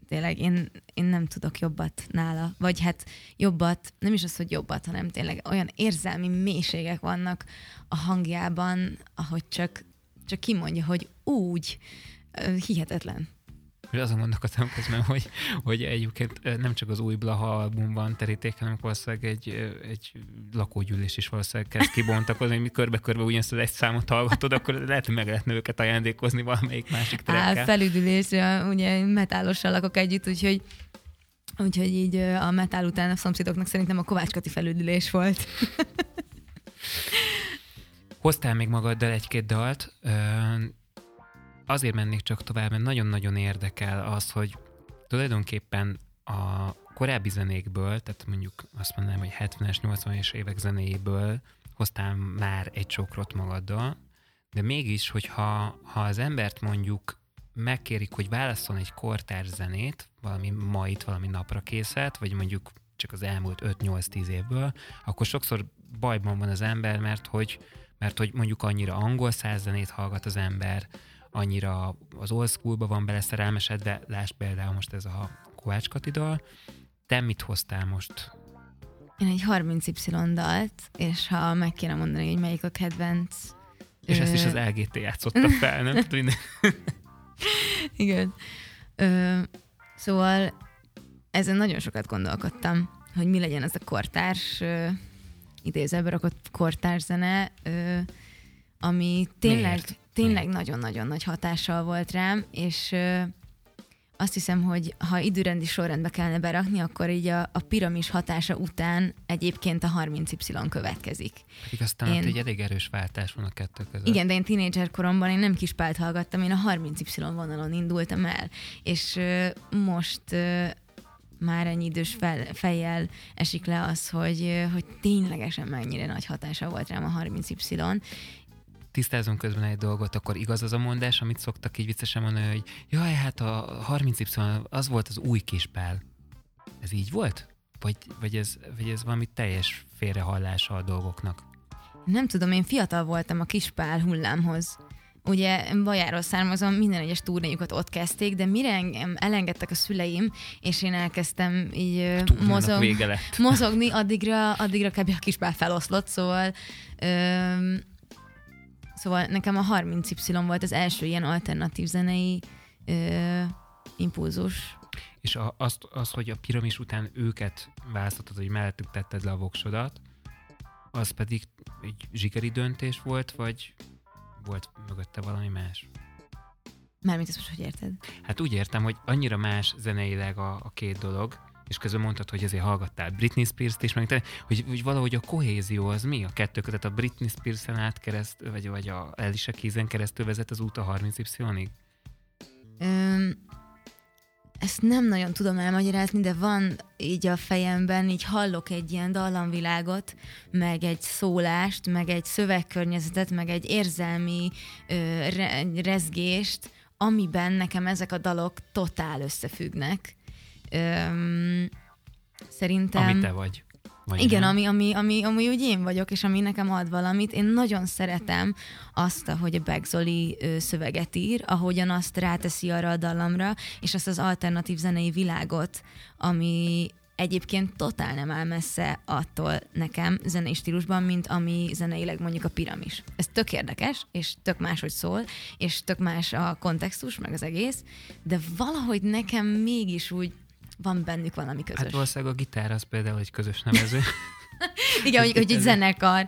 Tényleg én, én nem tudok jobbat nála. Vagy hát jobbat, nem is az, hogy jobbat, hanem tényleg olyan érzelmi mélységek vannak a hangjában, ahogy csak, csak kimondja, hogy úgy, hihetetlen. És azon gondolkodtam közben, hogy, hogy egyébként nem csak az új Blaha album van teríték, hanem valószínűleg egy, egy lakógyűlés is valószínűleg kezd kibontakozni, hogy mi körbe-körbe ugyanazt az egy számot hallgatod, akkor lehet, hogy meg lehetne őket ajándékozni valamelyik másik Á, trekkel. felüdülés, ugye metálossal lakok együtt, úgyhogy Úgyhogy így a metál után a szomszédoknak szerintem a Kovács Kati felüdülés volt. Hoztál még magaddal egy-két dalt. Azért mennék csak tovább, mert nagyon-nagyon érdekel az, hogy tulajdonképpen a korábbi zenékből, tehát mondjuk azt mondanám, hogy 70-es, 80-es évek zenéjéből hoztál már egy csokrot magaddal, de mégis, hogyha ha az embert mondjuk megkérik, hogy válasszon egy kortárs zenét, valami mait, valami napra készet, vagy mondjuk csak az elmúlt 5-8-10 évből, akkor sokszor bajban van az ember, mert hogy, mert hogy mondjuk annyira angol százzenét hallgat az ember, annyira az old schoolba van beleszerelmesedve, lásd például most ez a Kovács Kati dal. Te mit hoztál most? Én egy 30Y dalt, és ha meg kéne mondani, hogy melyik a kedvenc... És ezt is az LGT játszotta fel, nem? Minden- (laughs) Igen. Ö, szóval ezen nagyon sokat gondolkodtam, hogy mi legyen ez a kortárs, ö, idézőben rakott kortárs zene, ö, ami tényleg, Miért? Tényleg Miért? nagyon-nagyon nagy hatással volt rám, és azt hiszem, hogy ha időrendi sorrendbe kellene berakni, akkor így a, a piramis hatása után egyébként a 30Y következik. Pedig aztán Én- egy elég erős váltás van a kettő között. Igen, de én tínédzser koromban én nem kispált hallgattam, én a 30Y vonalon indultam el, és ö, most ö, már ennyi idős fel, fejjel esik le az, hogy, hogy ténylegesen mennyire nagy hatása volt rám a 30Y. Tisztázunk közben egy dolgot, akkor igaz az a mondás, amit szoktak így viccesen mondani, hogy jaj, hát a 30Y az volt az új kispál. Ez így volt? Vagy, vagy, ez, vagy ez valami teljes félrehallása a dolgoknak? Nem tudom, én fiatal voltam a kispál hullámhoz. ugye Bajáról származom, minden egyes turnéjukat ott kezdték, de mire engem elengedtek a szüleim, és én elkezdtem így mozog, mozogni, addigra, addigra kb. a kisbál feloszlott, szóval öm, szóval nekem a 30Y volt az első ilyen alternatív zenei ö, impulzus. És a, azt, az, hogy a piramis után őket választottad, hogy mellettük tetted le a voksodat, az pedig egy zsigeri döntés volt, vagy volt mögötte valami más? Mármint ezt most hogy érted? Hát úgy értem, hogy annyira más zeneileg a, a két dolog, és közben mondtad, hogy azért hallgattál Britney Spears-t is, meg te, hogy, hogy valahogy a kohézió az mi a kettő között, a Britney Spears-en át kereszt, vagy, vagy a Alicia Keys-en keresztül vezet az út a 30Y-ig? Öm, ezt nem nagyon tudom elmagyarázni, de van így a fejemben, így hallok egy ilyen dallamvilágot, meg egy szólást, meg egy szövegkörnyezetet, meg egy érzelmi ö, re, rezgést, amiben nekem ezek a dalok totál összefüggnek. Öm, szerintem... Ami te vagy. vagy Igen, nem? ami, ami, ami, ami úgy én vagyok, és ami nekem ad valamit. Én nagyon szeretem azt, ahogy a Begzoli szöveget ír, ahogyan azt ráteszi arra a dallamra, és azt az alternatív zenei világot, ami egyébként totál nem áll messze attól nekem zenei stílusban, mint ami zeneileg mondjuk a piramis. Ez tök érdekes, és tök máshogy szól, és tök más a kontextus, meg az egész, de valahogy nekem mégis úgy van bennük valami közös. Hát valószínűleg a gitár az például egy közös nevező. (laughs) Igen, hogy, hogy egy zenekar.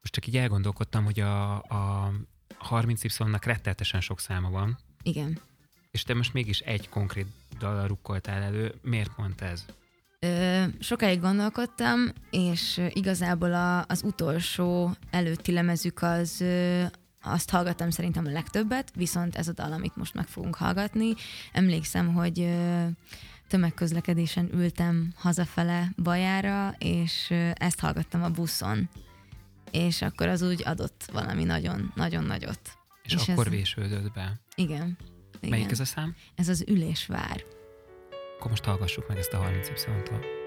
Most csak így elgondolkodtam, hogy a, a 30Y-nak retteltesen sok száma van, Igen. és te most mégis egy konkrét dallal rukkoltál elő. Miért pont ez? Ö, sokáig gondolkodtam, és igazából a, az utolsó előtti lemezük az, azt hallgattam szerintem a legtöbbet, viszont ez a dal, amit most meg fogunk hallgatni, emlékszem, hogy ö, tömegközlekedésen ültem hazafele Bajára, és ö, ezt hallgattam a buszon. És akkor az úgy adott valami nagyon-nagyon nagyot. És, és akkor ez, vésődött be. Igen. igen. Melyik ez a szám? Ez az ülésvár. Akkor most hallgassuk meg ezt a 30Y-tól. Hogyha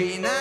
csinálj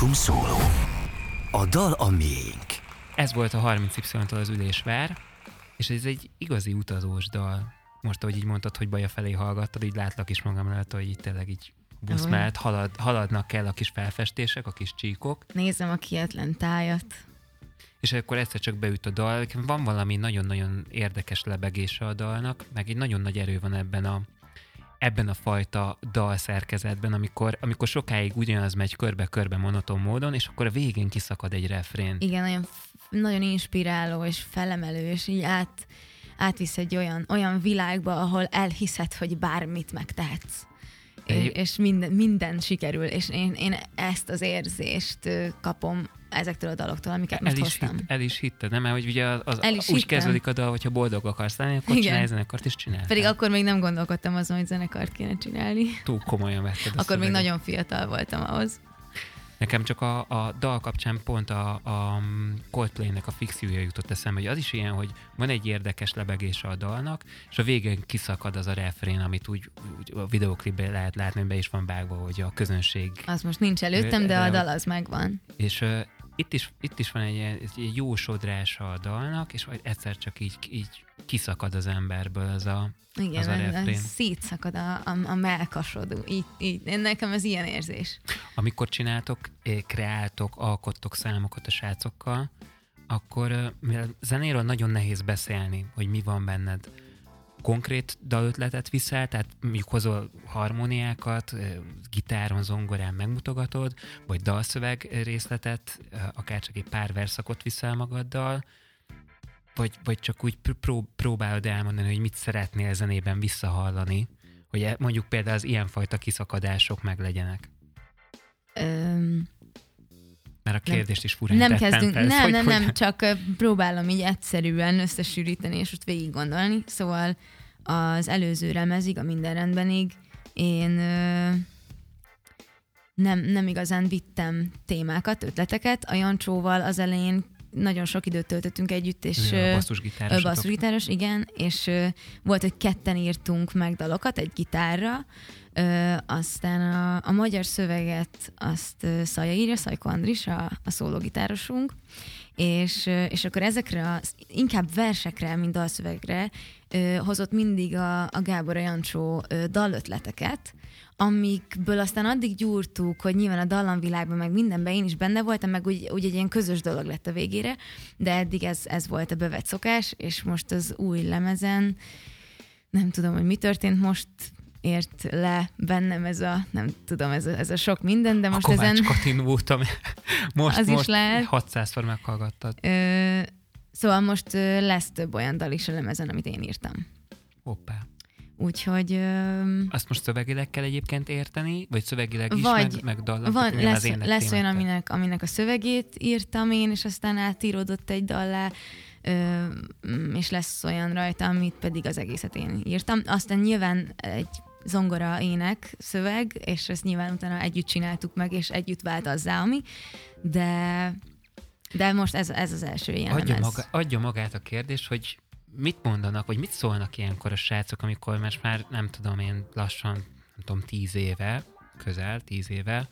Panoptikum szóló. A dal a miénk. Ez volt a 30Y-tól az ülésvár, és ez egy igazi utazós dal. Most, ahogy így mondtad, hogy baja felé hallgattad, így látlak is magam előtt, hogy így tényleg így busz Ahogy. mellett halad, haladnak kell a kis felfestések, a kis csíkok, Nézem a kietlen tájat. és akkor egyszer csak beüt a dal. Van valami nagyon-nagyon érdekes lebegése a dalnak, meg egy nagyon nagy erő van ebben a ebben a fajta dalszerkezetben, amikor, amikor sokáig ugyanaz megy körbe-körbe monoton módon, és akkor a végén kiszakad egy refrén. Igen, nagyon, nagyon inspiráló és felemelő, és így át, átvisz egy olyan, olyan világba, ahol elhiszed, hogy bármit megtehetsz. Egy- És, minden, minden sikerül, és én, én ezt az érzést kapom ezektől a daloktól, amiket most el is, hoztam. hitt, el is hitted, nem? Mert hogy ugye az, az, El is úgy hittem. kezdődik a dal, hogyha boldog akarsz lenni, akkor Igen. csinálj zenekart, és csinálj. Pedig akkor még nem gondolkodtam azon, hogy zenekart kéne csinálni. Túl komolyan vetted Akkor még nagyon fiatal voltam ahhoz. Nekem csak a, a dal kapcsán pont a, a Coldplay-nek a fikciója jutott eszembe, hogy az is ilyen, hogy van egy érdekes lebegése a dalnak, és a végén kiszakad az a refrén, amit úgy, úgy a videoklipben lehet látni, be is van vágva, hogy a közönség Az most nincs előttem, de a dal az megvan. És itt, is, itt is van egy, egy jó sodrása a dalnak, és majd egyszer csak így, így kiszakad az emberből az a, Igen, az a a, refrén. szétszakad a, a, a melkasod. Így, így. Nekem ez ilyen érzés. Amikor csináltok, eh, kreáltok, alkottok számokat a srácokkal, akkor eh, mivel zenéről nagyon nehéz beszélni, hogy mi van benned. Konkrét dalötletet viszel, tehát mondjuk hozol harmóniákat, gitáron, zongorán megmutogatod, vagy dalszöveg részletet, akár csak egy pár verszakot viszel magaddal, vagy, vagy csak úgy pr- pró- próbálod elmondani, hogy mit szeretnél zenében visszahallani, hogy e- mondjuk például az ilyenfajta kiszakadások meglegyenek. Öm, Mert a Nem- kérdést is furán nem tettem kezdünk, fel, nem, hogy, nem, hogy, nem, csak próbálom így egyszerűen összesűríteni, és most végig gondolni. Szóval az előző lemezig, a minden rendbenig én ö, nem, nem igazán vittem témákat, ötleteket. A Jancsóval az elején nagyon sok időt töltöttünk együtt, és a ö, basszusgitárosotok. Ö, basszusgitáros, igen, és ö, volt, hogy ketten írtunk meg dalokat egy gitárra, ö, aztán a, a magyar szöveget azt Szaja írja, Szajko Andris, a, a szólógitárosunk, és, és akkor ezekre a, inkább versekre, mint dalszövegre ö, hozott mindig a, a Gábor a Jancsó dalötleteket, amikből aztán addig gyúrtuk, hogy nyilván a dallamvilágban, meg mindenben én is benne voltam, meg úgy, úgy egy ilyen közös dolog lett a végére, de eddig ez, ez volt a bevett szokás, és most az új lemezen, nem tudom, hogy mi történt, most ért le bennem ez a, nem tudom, ez a, ez a sok minden, de a most Kovács ezen... Katin voltam. (laughs) Most, Az is most lehet. 600-szor meghallgattad. Ö, szóval most lesz több olyan dal is a lemezen, amit én írtam. Hoppá. Úgyhogy ö, Azt most szövegileg kell egyébként érteni, vagy szövegileg is, Vagy meg, meg dallam, van, lesz, az lesz olyan, aminek, aminek a szövegét írtam én, és aztán átíródott egy dallá, ö, és lesz olyan rajta, amit pedig az egészet én írtam. Aztán nyilván egy zongora ének szöveg, és ezt nyilván utána együtt csináltuk meg, és együtt vált azzá, ami, de de most ez, ez az első ilyen Adja, lemez. maga, adja magát a kérdés, hogy mit mondanak, vagy mit szólnak ilyenkor a srácok, amikor most már nem tudom én lassan, nem tudom, tíz éve, közel tíz éve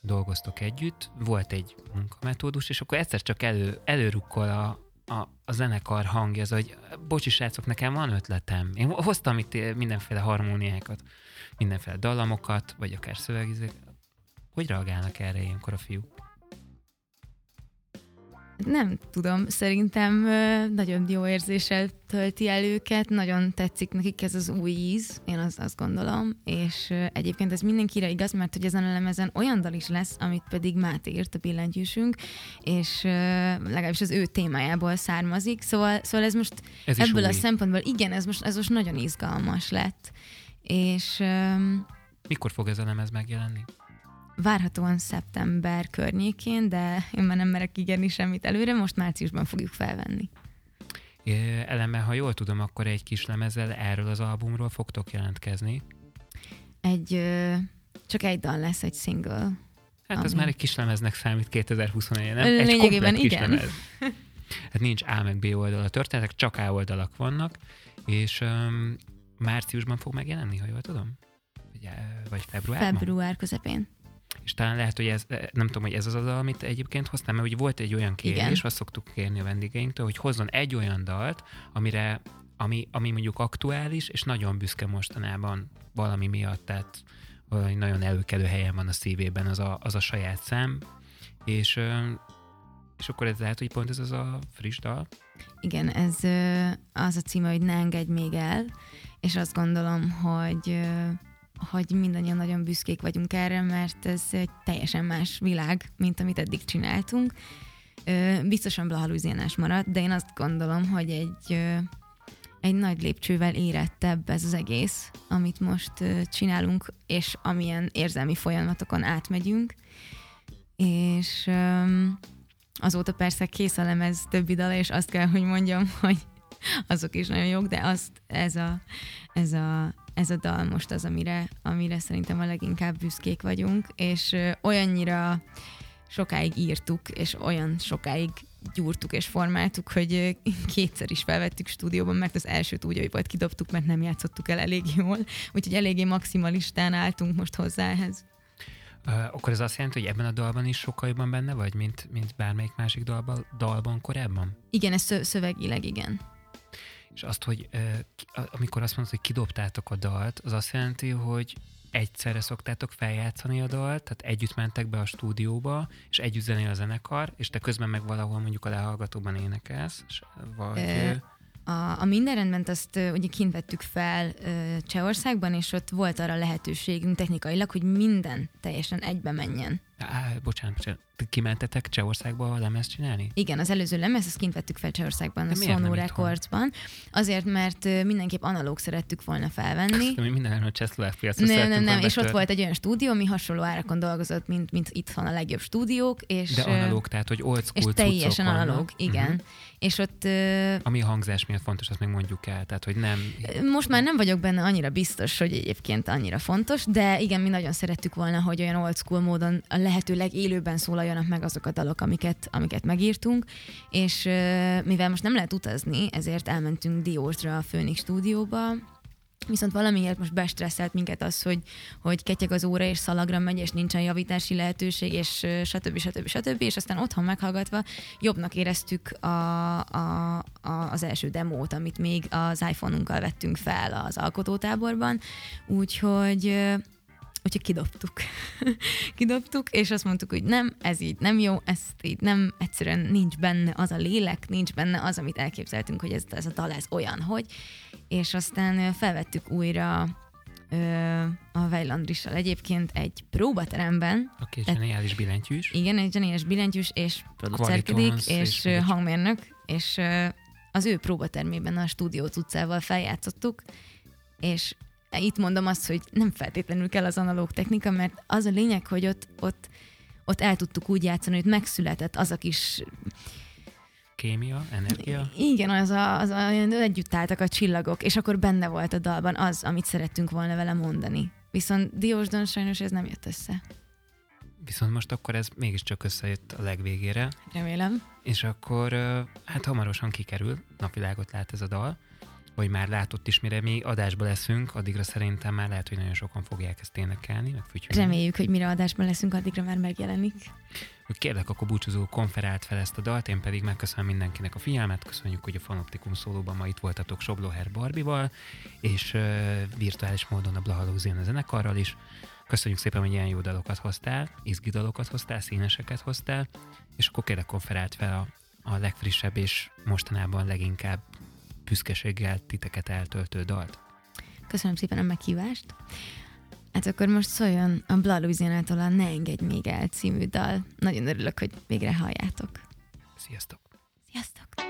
dolgoztok együtt, volt egy munkametódus, és akkor egyszer csak elő, előrukkol a, a, a zenekar hangja, az, hogy bocsi srácok, nekem van ötletem. Én hoztam itt mindenféle harmóniákat, mindenféle dallamokat, vagy akár szövegizék. Hogy reagálnak erre ilyenkor a fiúk? Nem tudom, szerintem nagyon jó érzéssel tölti el őket, nagyon tetszik nekik ez az új íz, én azt, azt gondolom, és egyébként ez mindenkire igaz, mert hogy ezen a lemezen olyan dal is lesz, amit pedig Máté írt a billentyűsünk, és legalábbis az ő témájából származik, szóval, szóval ez most Ez ebből a szempontból, igen, ez most, ez most nagyon izgalmas lett, és Mikor fog ez a lemez megjelenni? Várhatóan szeptember környékén, de én már nem merek ígérni semmit előre, most márciusban fogjuk felvenni. Ellenben, ha jól tudom, akkor egy kis lemezzel erről az albumról fogtok jelentkezni. Egy, csak egy dal lesz, egy single. Hát Ami- már egy kis lemeznek számít 2021 nem? Egy Lényegében komplett igen. Kis lemez. Hát nincs A meg B oldal a történetek, csak A oldalak vannak, és um, márciusban fog megjelenni, ha jól tudom? Vagy, vagy februárban? Február közepén. És talán lehet, hogy ez, nem tudom, hogy ez az a dal, amit egyébként hoztam, mert ugye volt egy olyan kérés, Igen. azt szoktuk kérni a vendégeinktől, hogy hozzon egy olyan dalt, amire, ami, ami mondjuk aktuális, és nagyon büszke mostanában valami miatt, tehát valami nagyon előkelő helyen van a szívében az a, az a saját szám, és, és akkor ez lehet, hogy pont ez az a friss dal. Igen, ez az a címe, hogy Ne engedj még el, és azt gondolom, hogy hogy mindannyian nagyon büszkék vagyunk erre, mert ez egy teljesen más világ, mint amit eddig csináltunk. Biztosan Blahalúziánás maradt, de én azt gondolom, hogy egy, egy nagy lépcsővel érettebb ez az egész, amit most csinálunk, és amilyen érzelmi folyamatokon átmegyünk. És azóta persze kész a lemez többi dala, és azt kell, hogy mondjam, hogy (laughs) azok is nagyon jók, de azt, ez a, ez a, ez a dal most az, amire, amire szerintem a leginkább büszkék vagyunk, és olyannyira sokáig írtuk, és olyan sokáig gyúrtuk és formáltuk, hogy kétszer is felvettük stúdióban, mert az elsőt úgy, hogy volt kidobtuk, mert nem játszottuk el elég jól, úgyhogy eléggé maximalistán álltunk most hozzá ehhez. Akkor ez azt jelenti, hogy ebben a dalban is sokkal jobban benne vagy, mint, mint bármelyik másik dalban, dalban korábban? Igen, ez szö- szövegileg igen. És azt, hogy amikor azt mondod, hogy kidobtátok a dalt, az azt jelenti, hogy egyszerre szoktátok feljátszani a dalt, tehát együtt mentek be a stúdióba, és együtt zenél a zenekar, és te közben meg valahol mondjuk a lehallgatóban énekelsz, és- vagy... A, a minden rendben azt ugye kint vettük fel Csehországban, és ott volt arra lehetőségünk technikailag, hogy minden teljesen egybe menjen. Á, bocsánat, kimentetek Csehországba a lemezt csinálni? Igen, az előző lemez, azt kint vettük fel Csehországban, De a itthon? Recordsban. Azért, mert mindenképp analóg szerettük volna felvenni. Mi minden a csehszlovák piacra Nem, nem, nem, és ott volt egy olyan stúdió, ami hasonló árakon dolgozott, mint, mint itt van a legjobb stúdiók, és, De analóg, tehát hogy old és school teljesen cuccok vannak. analóg, igen. Mhm. És ott Ami a hangzás miatt fontos, azt meg mondjuk el. Tehát, hogy nem... Most már nem vagyok benne annyira biztos, hogy egyébként annyira fontos, de igen, mi nagyon szerettük volna, hogy olyan old school módon a lehető legélőbben szólaljanak meg azok a dalok, amiket, amiket megírtunk, és mivel most nem lehet utazni, ezért elmentünk Diósra a Phoenix stúdióba, Viszont valamiért most bestresszelt minket az, hogy, hogy ketyeg az óra, és szalagra megy, és nincsen javítási lehetőség, és stb. stb. stb. És aztán otthon meghallgatva jobbnak éreztük a, a, a, az első demót, amit még az iPhone-unkkal vettünk fel az alkotótáborban. Úgyhogy úgyhogy kidobtuk. (laughs) kidobtuk, és azt mondtuk, hogy nem, ez így nem jó, ezt így nem, egyszerűen nincs benne az a lélek, nincs benne az, amit elképzeltünk, hogy ez, ez a dal ez olyan, hogy, és aztán felvettük újra ö, a Vejlandrissal egyébként egy próbateremben, Aki egy zseniális billentyűs. igen, egy zseniás billentyűs, és producerkedik, és és egy- hangmérnök, és ö, az ő próbatermében a stúdió utcával feljátszottuk, és itt mondom azt, hogy nem feltétlenül kell az analóg technika, mert az a lényeg, hogy ott, ott, ott el tudtuk úgy játszani, hogy megszületett az a kis, Kémia, energia. igen, az a, az a, együtt álltak a csillagok, és akkor benne volt a dalban az, amit szerettünk volna vele mondani. Viszont Diósdon sajnos ez nem jött össze. Viszont most akkor ez mégiscsak összejött a legvégére, Remélem. és akkor hát hamarosan kikerül, napvilágot lát ez a dal, vagy már látott is, mire mi adásba leszünk, addigra szerintem már lehet, hogy nagyon sokan fogják ezt énekelni, meg fütyülni. Reméljük, hogy mire adásban leszünk, addigra már megjelenik. Kérlek, akkor búcsúzó konferált fel ezt a dalt, én pedig megköszönöm mindenkinek a figyelmet, köszönjük, hogy a Fanoptikum szólóban ma itt voltatok Sobloher Barbival, és uh, virtuális módon a Blahalózén a zenekarral is. Köszönjük szépen, hogy ilyen jó dalokat hoztál, izgi dalokat hoztál, színeseket hoztál, és akkor kérlek konferált fel a, a legfrissebb és mostanában leginkább büszkeséggel titeket eltöltő dalt. Köszönöm szépen a meghívást. Hát akkor most szóljon a Bla Louisiana-tól a Ne engedj még el című dal. Nagyon örülök, hogy végre halljátok. Sziasztok! Sziasztok!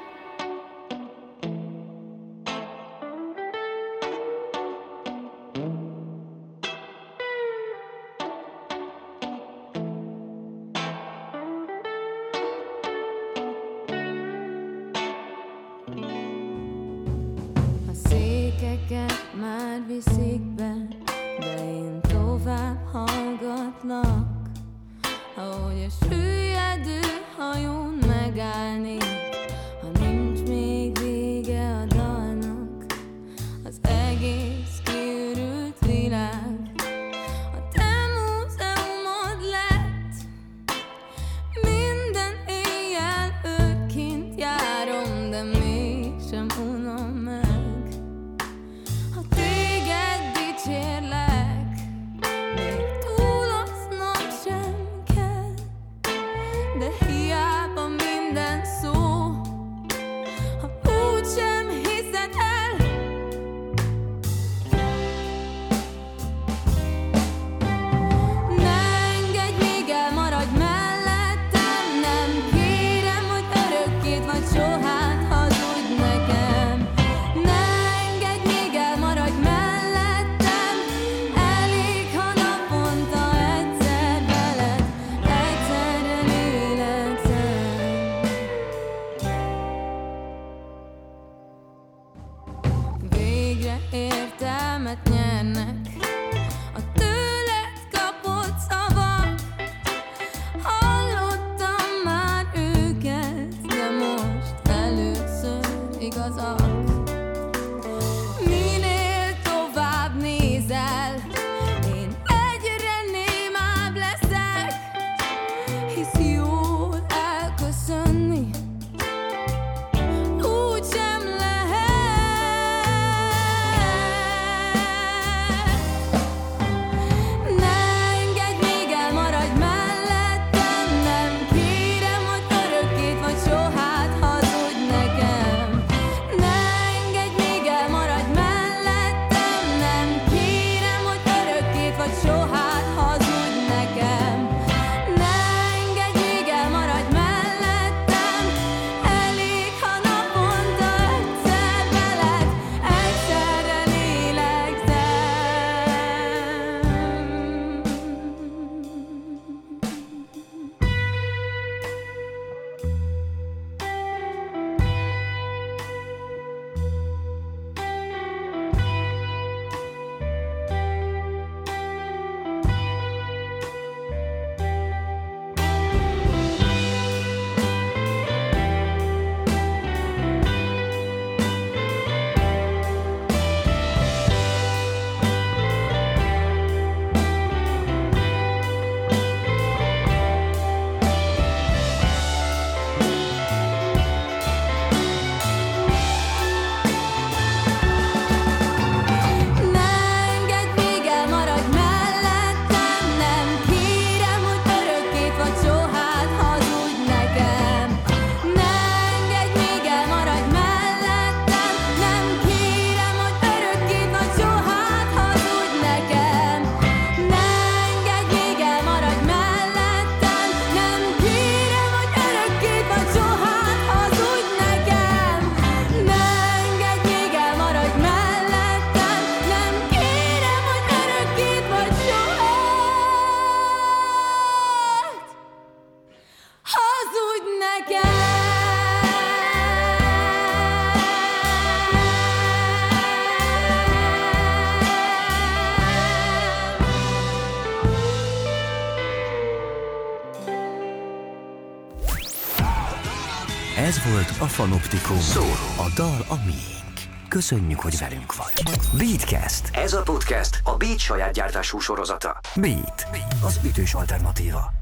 Fanoptikum. Szóló. A dal a miénk. Köszönjük, hogy velünk vagy. Beatcast. Ez a podcast a Beat saját gyártású sorozata. Beat. Beat. Az ütős alternatíva.